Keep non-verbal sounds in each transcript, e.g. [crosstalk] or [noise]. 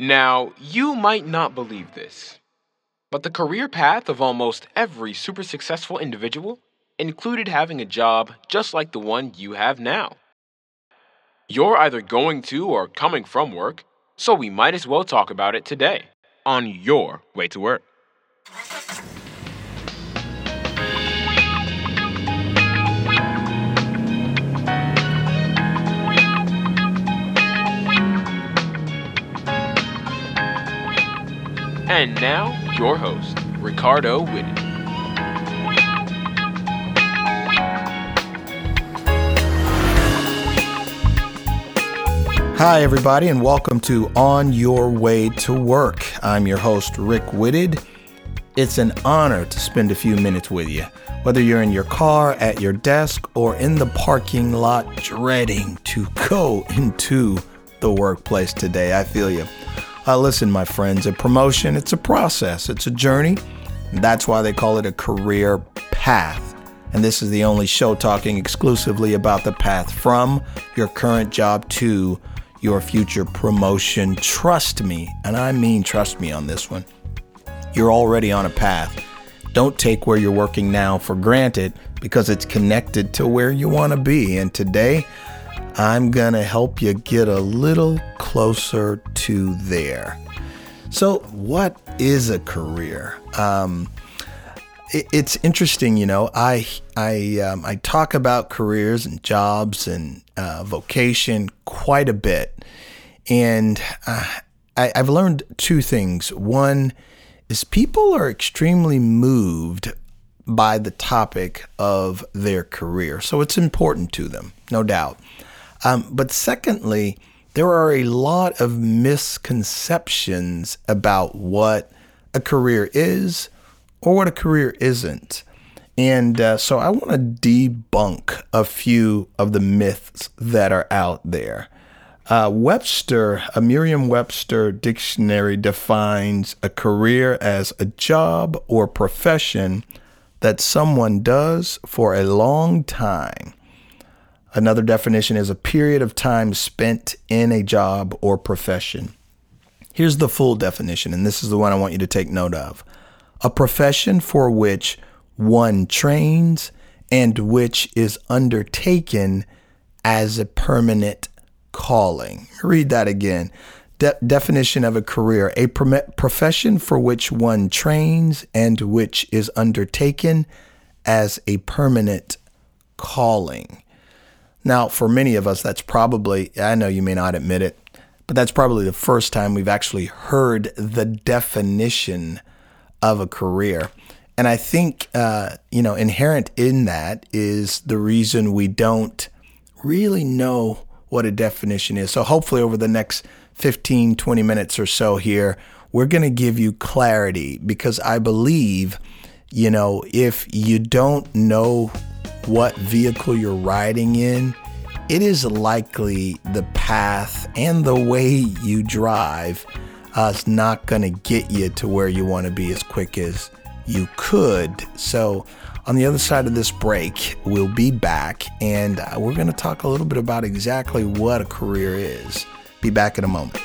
Now, you might not believe this, but the career path of almost every super successful individual included having a job just like the one you have now. You're either going to or coming from work, so we might as well talk about it today on your way to work. And now, your host, Ricardo Whitted. Hi, everybody, and welcome to On Your Way to Work. I'm your host, Rick Whitted. It's an honor to spend a few minutes with you, whether you're in your car, at your desk, or in the parking lot dreading to go [laughs] into the workplace today. I feel you. Uh, listen, my friends, a promotion, it's a process, it's a journey. That's why they call it a career path. And this is the only show talking exclusively about the path from your current job to your future promotion. Trust me, and I mean trust me on this one. You're already on a path. Don't take where you're working now for granted because it's connected to where you want to be. And today, I'm going to help you get a little closer to there. So, what is a career? Um, it, it's interesting, you know. I I um, I talk about careers and jobs and uh, vocation quite a bit, and uh, I, I've learned two things. One is people are extremely moved by the topic of their career, so it's important to them, no doubt. Um, but secondly, there are a lot of misconceptions about what a career is or what a career isn't. And uh, so I want to debunk a few of the myths that are out there. Uh, Webster, a Merriam Webster dictionary defines a career as a job or profession that someone does for a long time Another definition is a period of time spent in a job or profession. Here's the full definition, and this is the one I want you to take note of a profession for which one trains and which is undertaken as a permanent calling. Read that again. De- definition of a career a profession for which one trains and which is undertaken as a permanent calling. Now, for many of us, that's probably, I know you may not admit it, but that's probably the first time we've actually heard the definition of a career. And I think, uh, you know, inherent in that is the reason we don't really know what a definition is. So hopefully, over the next 15, 20 minutes or so here, we're going to give you clarity because I believe, you know, if you don't know what vehicle you're riding in, it is likely the path and the way you drive uh, is not going to get you to where you want to be as quick as you could. So, on the other side of this break, we'll be back and uh, we're going to talk a little bit about exactly what a career is. Be back in a moment.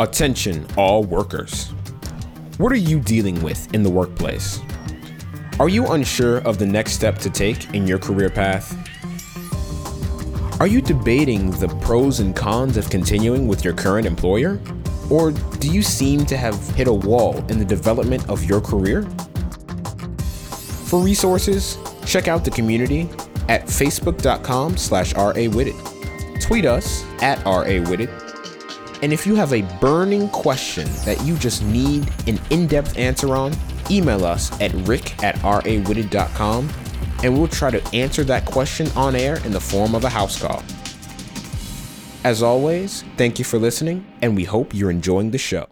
Attention, all workers. What are you dealing with in the workplace? Are you unsure of the next step to take in your career path? Are you debating the pros and cons of continuing with your current employer? Or do you seem to have hit a wall in the development of your career? For resources, check out the community at facebook.com slash rawitted. Tweet us at rawitted and if you have a burning question that you just need an in depth answer on, email us at rick at rawitted.com and we'll try to answer that question on air in the form of a house call. As always, thank you for listening, and we hope you're enjoying the show.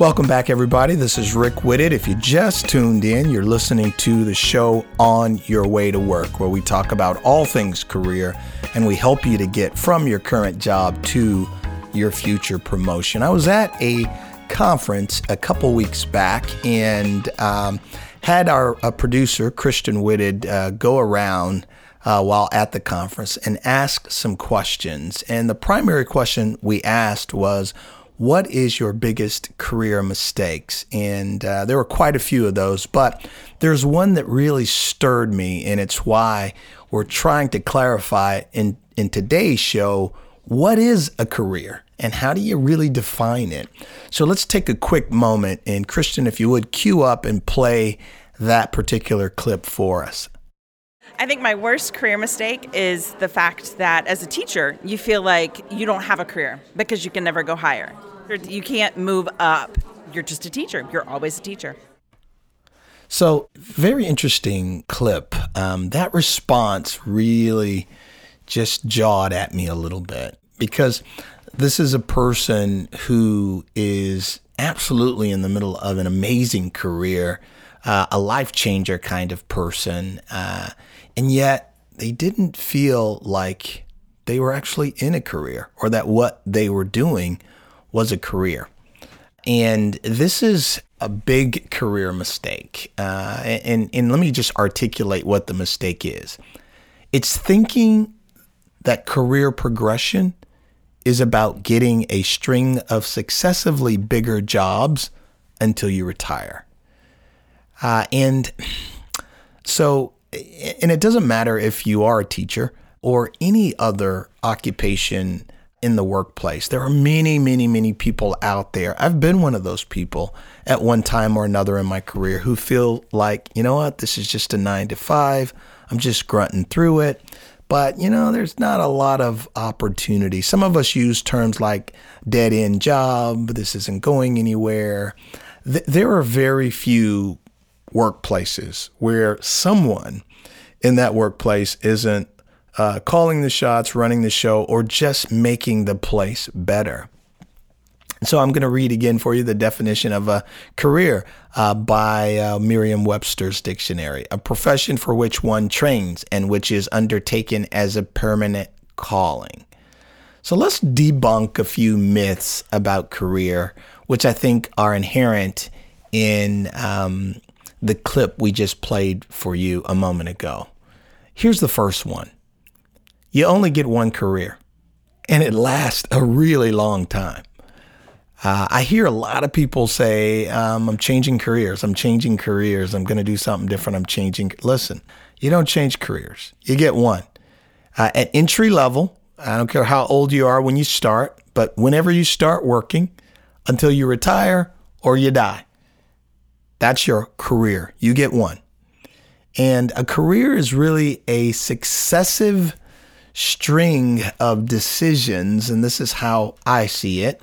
Welcome back, everybody. This is Rick Whitted. If you just tuned in, you're listening to the show On Your Way to Work, where we talk about all things career and we help you to get from your current job to your future promotion. I was at a conference a couple weeks back and um, had our producer, Christian Whitted, uh, go around uh, while at the conference and ask some questions. And the primary question we asked was, what is your biggest career mistakes? And uh, there were quite a few of those, but there's one that really stirred me, and it's why we're trying to clarify in, in today's show what is a career and how do you really define it? So let's take a quick moment, and Christian, if you would, cue up and play that particular clip for us. I think my worst career mistake is the fact that as a teacher, you feel like you don't have a career because you can never go higher. You can't move up. You're just a teacher. You're always a teacher. So, very interesting clip. Um, that response really just jawed at me a little bit because this is a person who is absolutely in the middle of an amazing career, uh, a life changer kind of person. Uh, and yet they didn't feel like they were actually in a career or that what they were doing was a career. And this is a big career mistake. Uh, and, and let me just articulate what the mistake is it's thinking that career progression is about getting a string of successively bigger jobs until you retire. Uh, and so and it doesn't matter if you are a teacher or any other occupation in the workplace. There are many, many, many people out there. I've been one of those people at one time or another in my career who feel like, you know what, this is just a nine to five. I'm just grunting through it. But, you know, there's not a lot of opportunity. Some of us use terms like dead end job, this isn't going anywhere. Th- there are very few workplaces where someone in that workplace isn't uh, calling the shots, running the show, or just making the place better. So I'm going to read again for you the definition of a career uh, by uh, Merriam-Webster's dictionary: a profession for which one trains and which is undertaken as a permanent calling. So let's debunk a few myths about career, which I think are inherent in um, the clip we just played for you a moment ago. Here's the first one you only get one career, and it lasts a really long time. Uh, I hear a lot of people say, um, I'm changing careers. I'm changing careers. I'm going to do something different. I'm changing. Listen, you don't change careers, you get one. Uh, at entry level, I don't care how old you are when you start, but whenever you start working until you retire or you die, that's your career. You get one. And a career is really a successive string of decisions, and this is how I see it,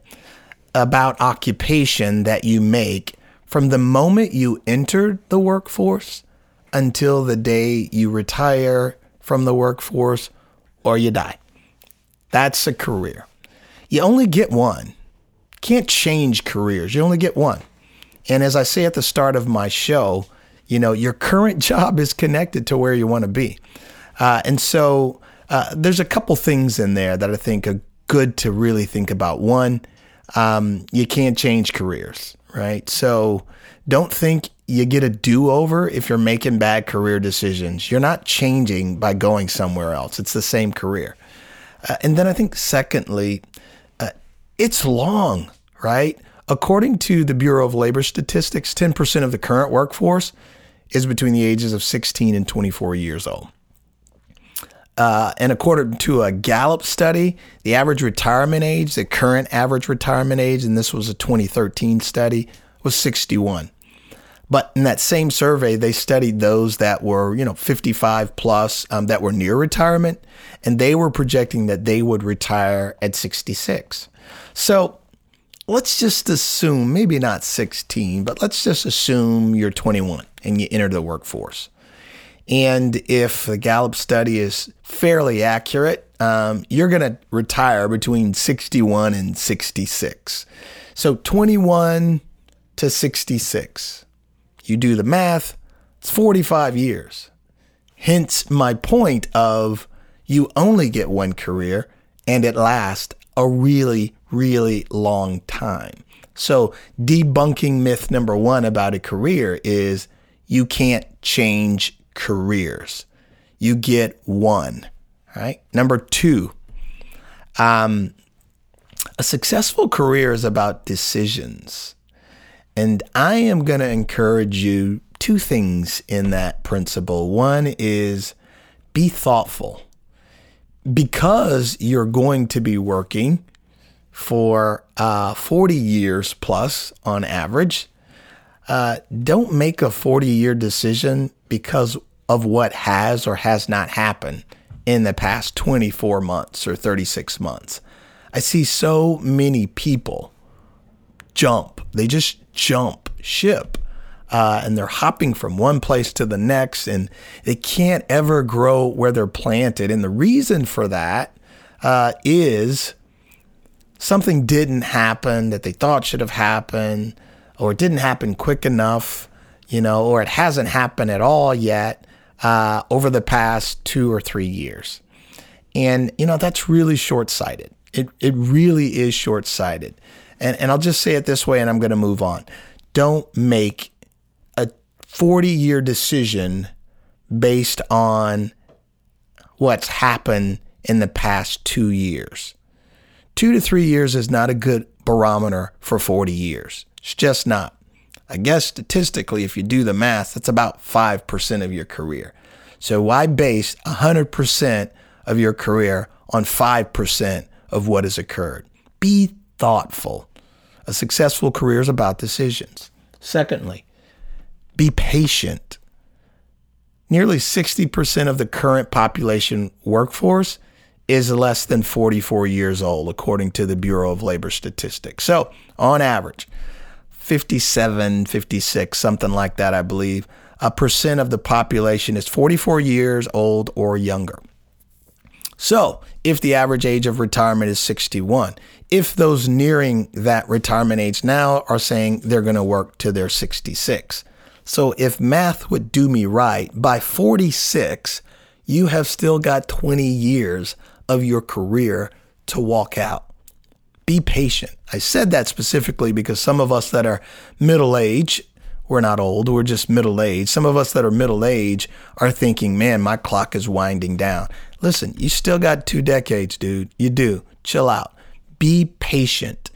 about occupation that you make from the moment you entered the workforce until the day you retire from the workforce or you die. That's a career. You only get one. Can't change careers. You only get one. And as I say at the start of my show, you know, your current [laughs] job is connected to where you want to be. Uh, and so uh, there's a couple things in there that I think are good to really think about. One, um, you can't change careers, right? So don't think you get a do over if you're making bad career decisions. You're not changing by going somewhere else, it's the same career. Uh, and then I think, secondly, uh, it's long, right? According to the Bureau of Labor Statistics, 10% of the current workforce is between the ages of 16 and 24 years old. Uh, and according to a Gallup study, the average retirement age, the current average retirement age, and this was a 2013 study, was 61. But in that same survey, they studied those that were, you know, 55 plus um, that were near retirement, and they were projecting that they would retire at 66. So let's just assume, maybe not 16, but let's just assume you're 21 and you enter the workforce. And if the Gallup study is fairly accurate, um, you're going to retire between 61 and 66. So 21 to 66. You do the math, it's 45 years. Hence my point of you only get one career and it lasts a really, really long time. So, debunking myth number one about a career is you can't change careers. You get one. Right. Number two, um, a successful career is about decisions. And I am going to encourage you two things in that principle. One is be thoughtful because you're going to be working for uh, 40 years plus on average. Uh, don't make a 40 year decision because of what has or has not happened in the past 24 months or 36 months. I see so many people jump, they just jump ship. Uh, and they're hopping from one place to the next, and they can't ever grow where they're planted. And the reason for that uh, is something didn't happen that they thought should have happened, or it didn't happen quick enough, you know, or it hasn't happened at all yet uh, over the past two or three years. And, you know, that's really short sighted. It, it really is short sighted. And, and I'll just say it this way and I'm going to move on. Don't make 40 year decision based on what's happened in the past two years. Two to three years is not a good barometer for 40 years. It's just not. I guess statistically, if you do the math, that's about 5% of your career. So why base 100% of your career on 5% of what has occurred? Be thoughtful. A successful career is about decisions. Secondly, be patient. Nearly 60% of the current population workforce is less than 44 years old, according to the Bureau of Labor Statistics. So, on average, 57, 56, something like that, I believe, a percent of the population is 44 years old or younger. So, if the average age of retirement is 61, if those nearing that retirement age now are saying they're going to work to their 66. So, if math would do me right, by 46, you have still got 20 years of your career to walk out be patient. I said that specifically because some of us that are middle age, we're not old, we're just middle age. Some of us that are middle age are thinking, man, my clock is winding down. Listen, you still got two decades, dude. You do. Chill out. Be patient.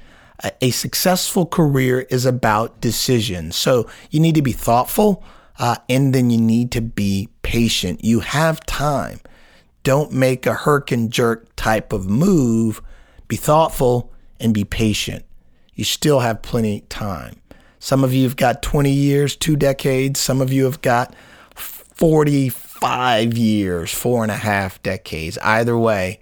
A, successful career is about decisions. So you need to be thoughtful uh, and then you need to be patient. You have time. Don't make a herk and jerk type of move. Be thoughtful and be patient. You still have plenty of time. Some of you have got 20 years, two decades. Some of you have got 45 years, four and a half decades. Either way,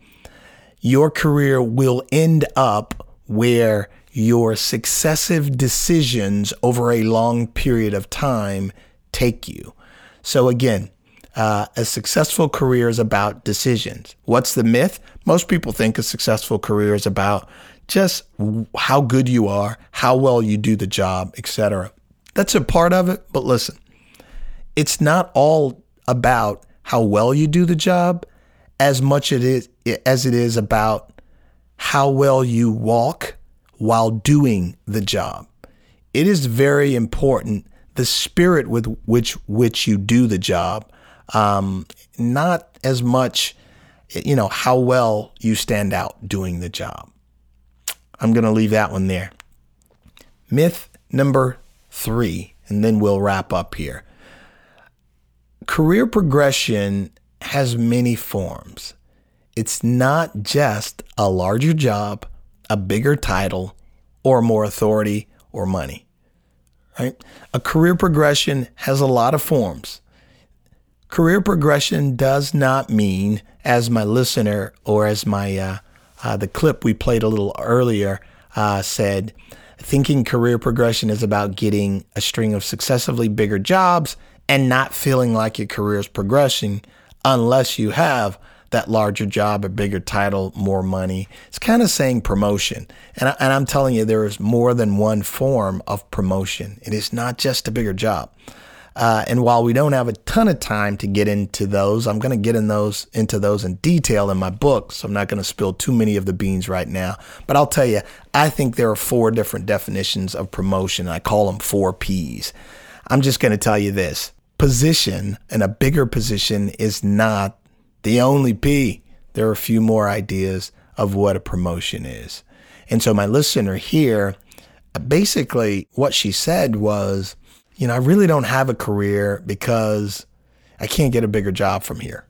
your career will end up where your successive decisions over a long period of time take you. So, again, uh, a successful career is about decisions. What's the myth? Most people think a successful career is about just how good you are, how well you do the job, etc. That's a part of it, but listen, it's not all about how well you do the job as much it is as it is about how well you walk while doing the job. It is very important the spirit with which which you do the job, um, not as much, you know, how well you stand out doing the job. I'm going to leave that one there. Myth number three, and then we'll wrap up here. Career progression has many forms. It's not just a larger job, a bigger title, or more authority or money. Right? A career progression has a lot of forms. Career progression does not mean, as my listener or as my uh, uh, the clip we played a little earlier uh, said, thinking career progression is about getting a string of successively bigger jobs and not feeling like your career is progressing unless you have that larger job, a bigger title, more money. It's kind of saying promotion. And, I, and I'm telling you, there is more than one form of promotion. It is not just a bigger job. Uh, and while we don't have a ton of time to get into those, I'm going to get in those into those in detail in my book. So I'm not going to spill too many of the beans right now. But I'll tell you, I think there are four different definitions of promotion. I call them four P's. I'm just going to tell you this: position and a bigger position is not the only P. There are a few more ideas of what a promotion is. And so my listener here, basically what she said was you know, I really don't have a career because I can't get a bigger job from here.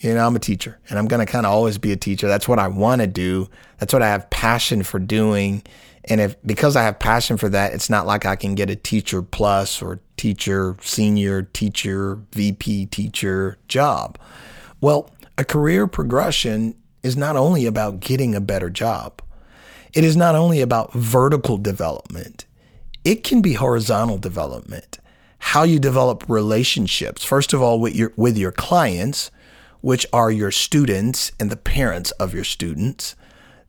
You know, I'm a teacher and I'm going to kind of always be a teacher. That's what I want to do. That's what I have passion for doing. And if because I have passion for that, it's not like I can get a teacher plus or teacher, senior teacher, VP teacher job. Well, a career progression is not only about getting a better job. It is not only about vertical development it can be horizontal development. How you develop relationships, first of all, with your, with your clients, which are your students and the parents of your students.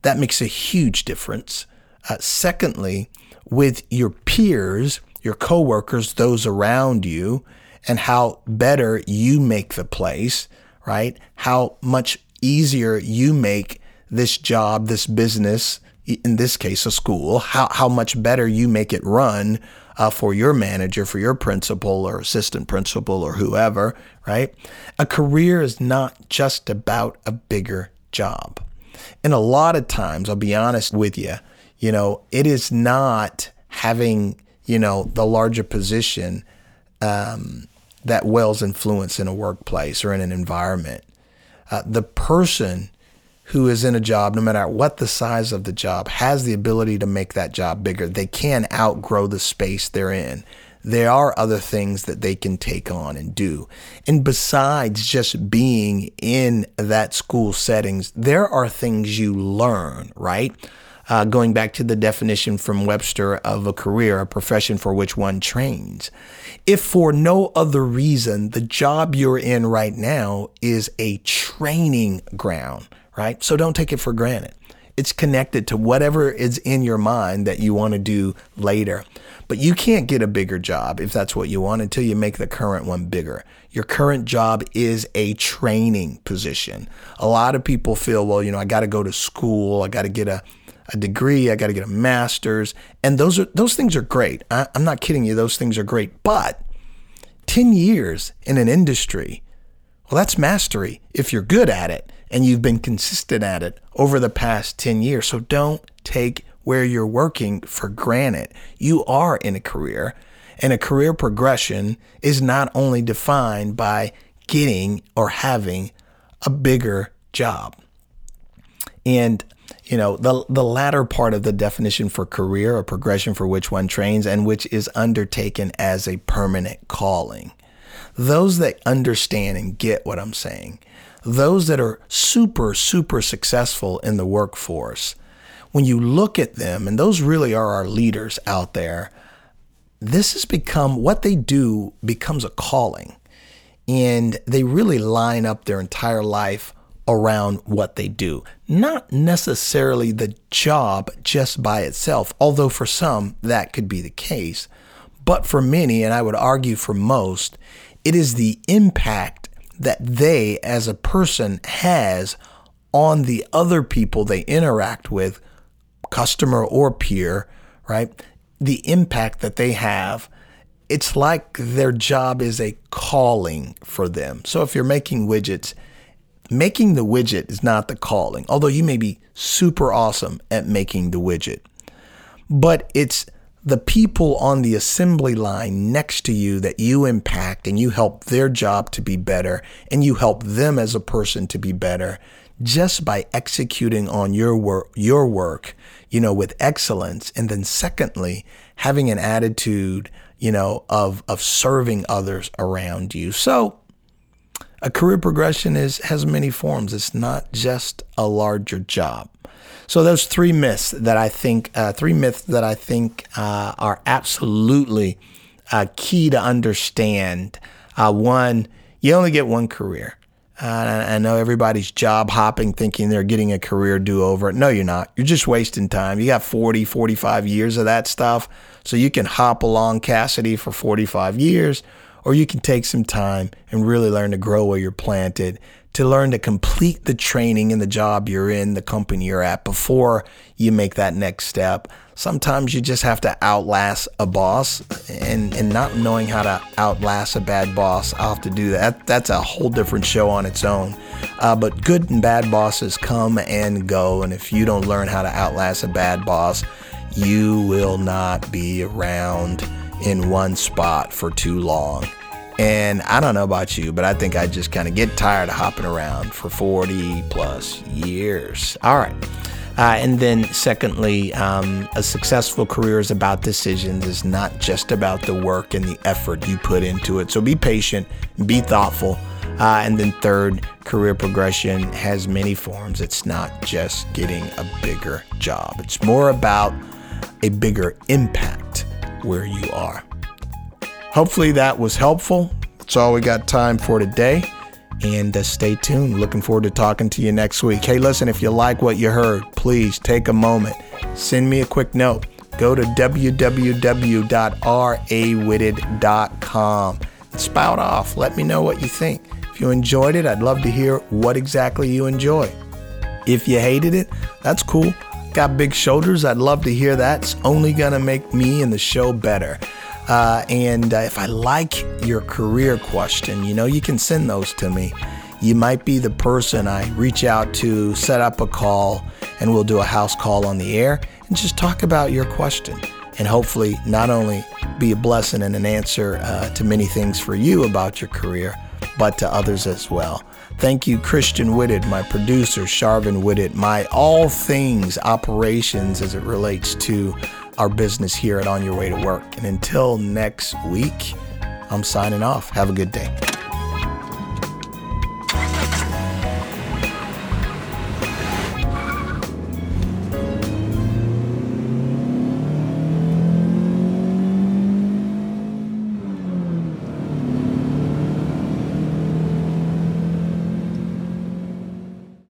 That makes a huge difference. Uh, secondly, with your peers, your coworkers, those around you, and how better you make the place, right? How much easier you make this job, this business, in this case, a school, how, how much better you make it run uh, for your manager, for your principal or assistant principal or whoever, right? A career is not just about a bigger job. And a lot of times, I'll be honest with you, you know, it is not having, you know, the larger position um, that wells influence in a workplace or in an environment. Uh, the person who is in a job, no matter what the size of the job, has the ability to make that job bigger. They can outgrow the space they're in. There are other things that they can take on and do. And besides just being in that school settings, there are things you learn, right? Uh, going back to the definition from Webster of a career, a profession for which one trains. If for no other reason, the job you're in right now is a training ground right? So don't take it for granted. It's connected to whatever is in your mind that you want to do later. But you can't get a bigger job if that's what you want until you make the current one bigger. Your current job is a training position. A lot of people feel, well, you know, I got to go to school, I got to get a, a degree, I got to get a master's, and those are those things are great. I, I'm not kidding you; those things are great. But ten years in an industry, well, that's mastery if you're good at it and you've been consistent at it over the past 10 years. So don't take where you're working for granted. You are in a career, and a career progression is not only defined by getting or having a bigger job. And you know, the the latter part of the definition for career or progression for which one trains and which is undertaken as a permanent calling. Those that understand and get what I'm saying those that are super, super successful in the workforce, when you look at them, and those really are our leaders out there, this has become what they do becomes a calling. And they really line up their entire life around what they do. Not necessarily the job just by itself, although for some that could be the case. But for many, and I would argue for most, it is the impact that they as a person has on the other people they interact with, customer or peer, right? The impact that they have. It's like their job is a calling for them. So if you're making widgets, making the widget is not the calling, although you may be super awesome at making the widget. But it's the people on the assembly line next to you that you impact and you help their job to be better and you help them as a person to be better just by executing on your work your work you know with excellence and then secondly having an attitude you know of of serving others around you so a career progression is has many forms it's not just a larger job so those three myths that I think, uh, three myths that I think uh, are absolutely uh, key to understand. Uh, one, you only get one career. Uh, I know everybody's job hopping thinking they're getting a career do over. No, you're not. You're just wasting time. You got 40, 45 years of that stuff. So you can Hopalong Cassidy for 45 years, or you can take some time and really learn to grow where you're planted, to learn to complete the training in the job you're in, the company you're at before you make that next step. Sometimes you just have to outlast a boss and, and not knowing how to outlast a bad boss. I'll have to do that. That's a whole different show on its own. Uh, but good and bad bosses come and go. And if you don't learn how to outlast a bad boss, you will not be around in one spot for too long. And I don't know about you, but I think I just kind of get tired of hopping around for 40 plus years. All right. Uh, and then, secondly, um, a successful career is about decisions, it's not just about the work and the effort you put into it. So be patient, be thoughtful. Uh, and then, third, career progression has many forms. It's not just getting a bigger job, it's more about a bigger impact where you are. Hopefully, that was helpful. That's all we got time for today and uh, stay tuned. Looking forward to talking to you next week. Hey, listen, if you like what you heard, please take a moment, send me a quick note. Go to www.rawitted.com. Spout off. Let me know what you think. If you enjoyed it, I'd love to hear what exactly you enjoy. If you hated it, that's cool. Got big shoulders. I'd love to hear that. It's only going to make me and the show better. Uh, and uh, if I like your career question, you know, you can send those to me. You might be the person I reach out to, set up a call, and we'll do a house call on the air and just talk about your question. And hopefully, not only be a blessing and an answer uh, to many things for you about your career, but to others as well. Thank you, Christian Whitted, my producer, Sharvin Whitted, my all things operations as it relates to our business here at On Your Way to Work. And until next week, I'm signing off. Have a good day.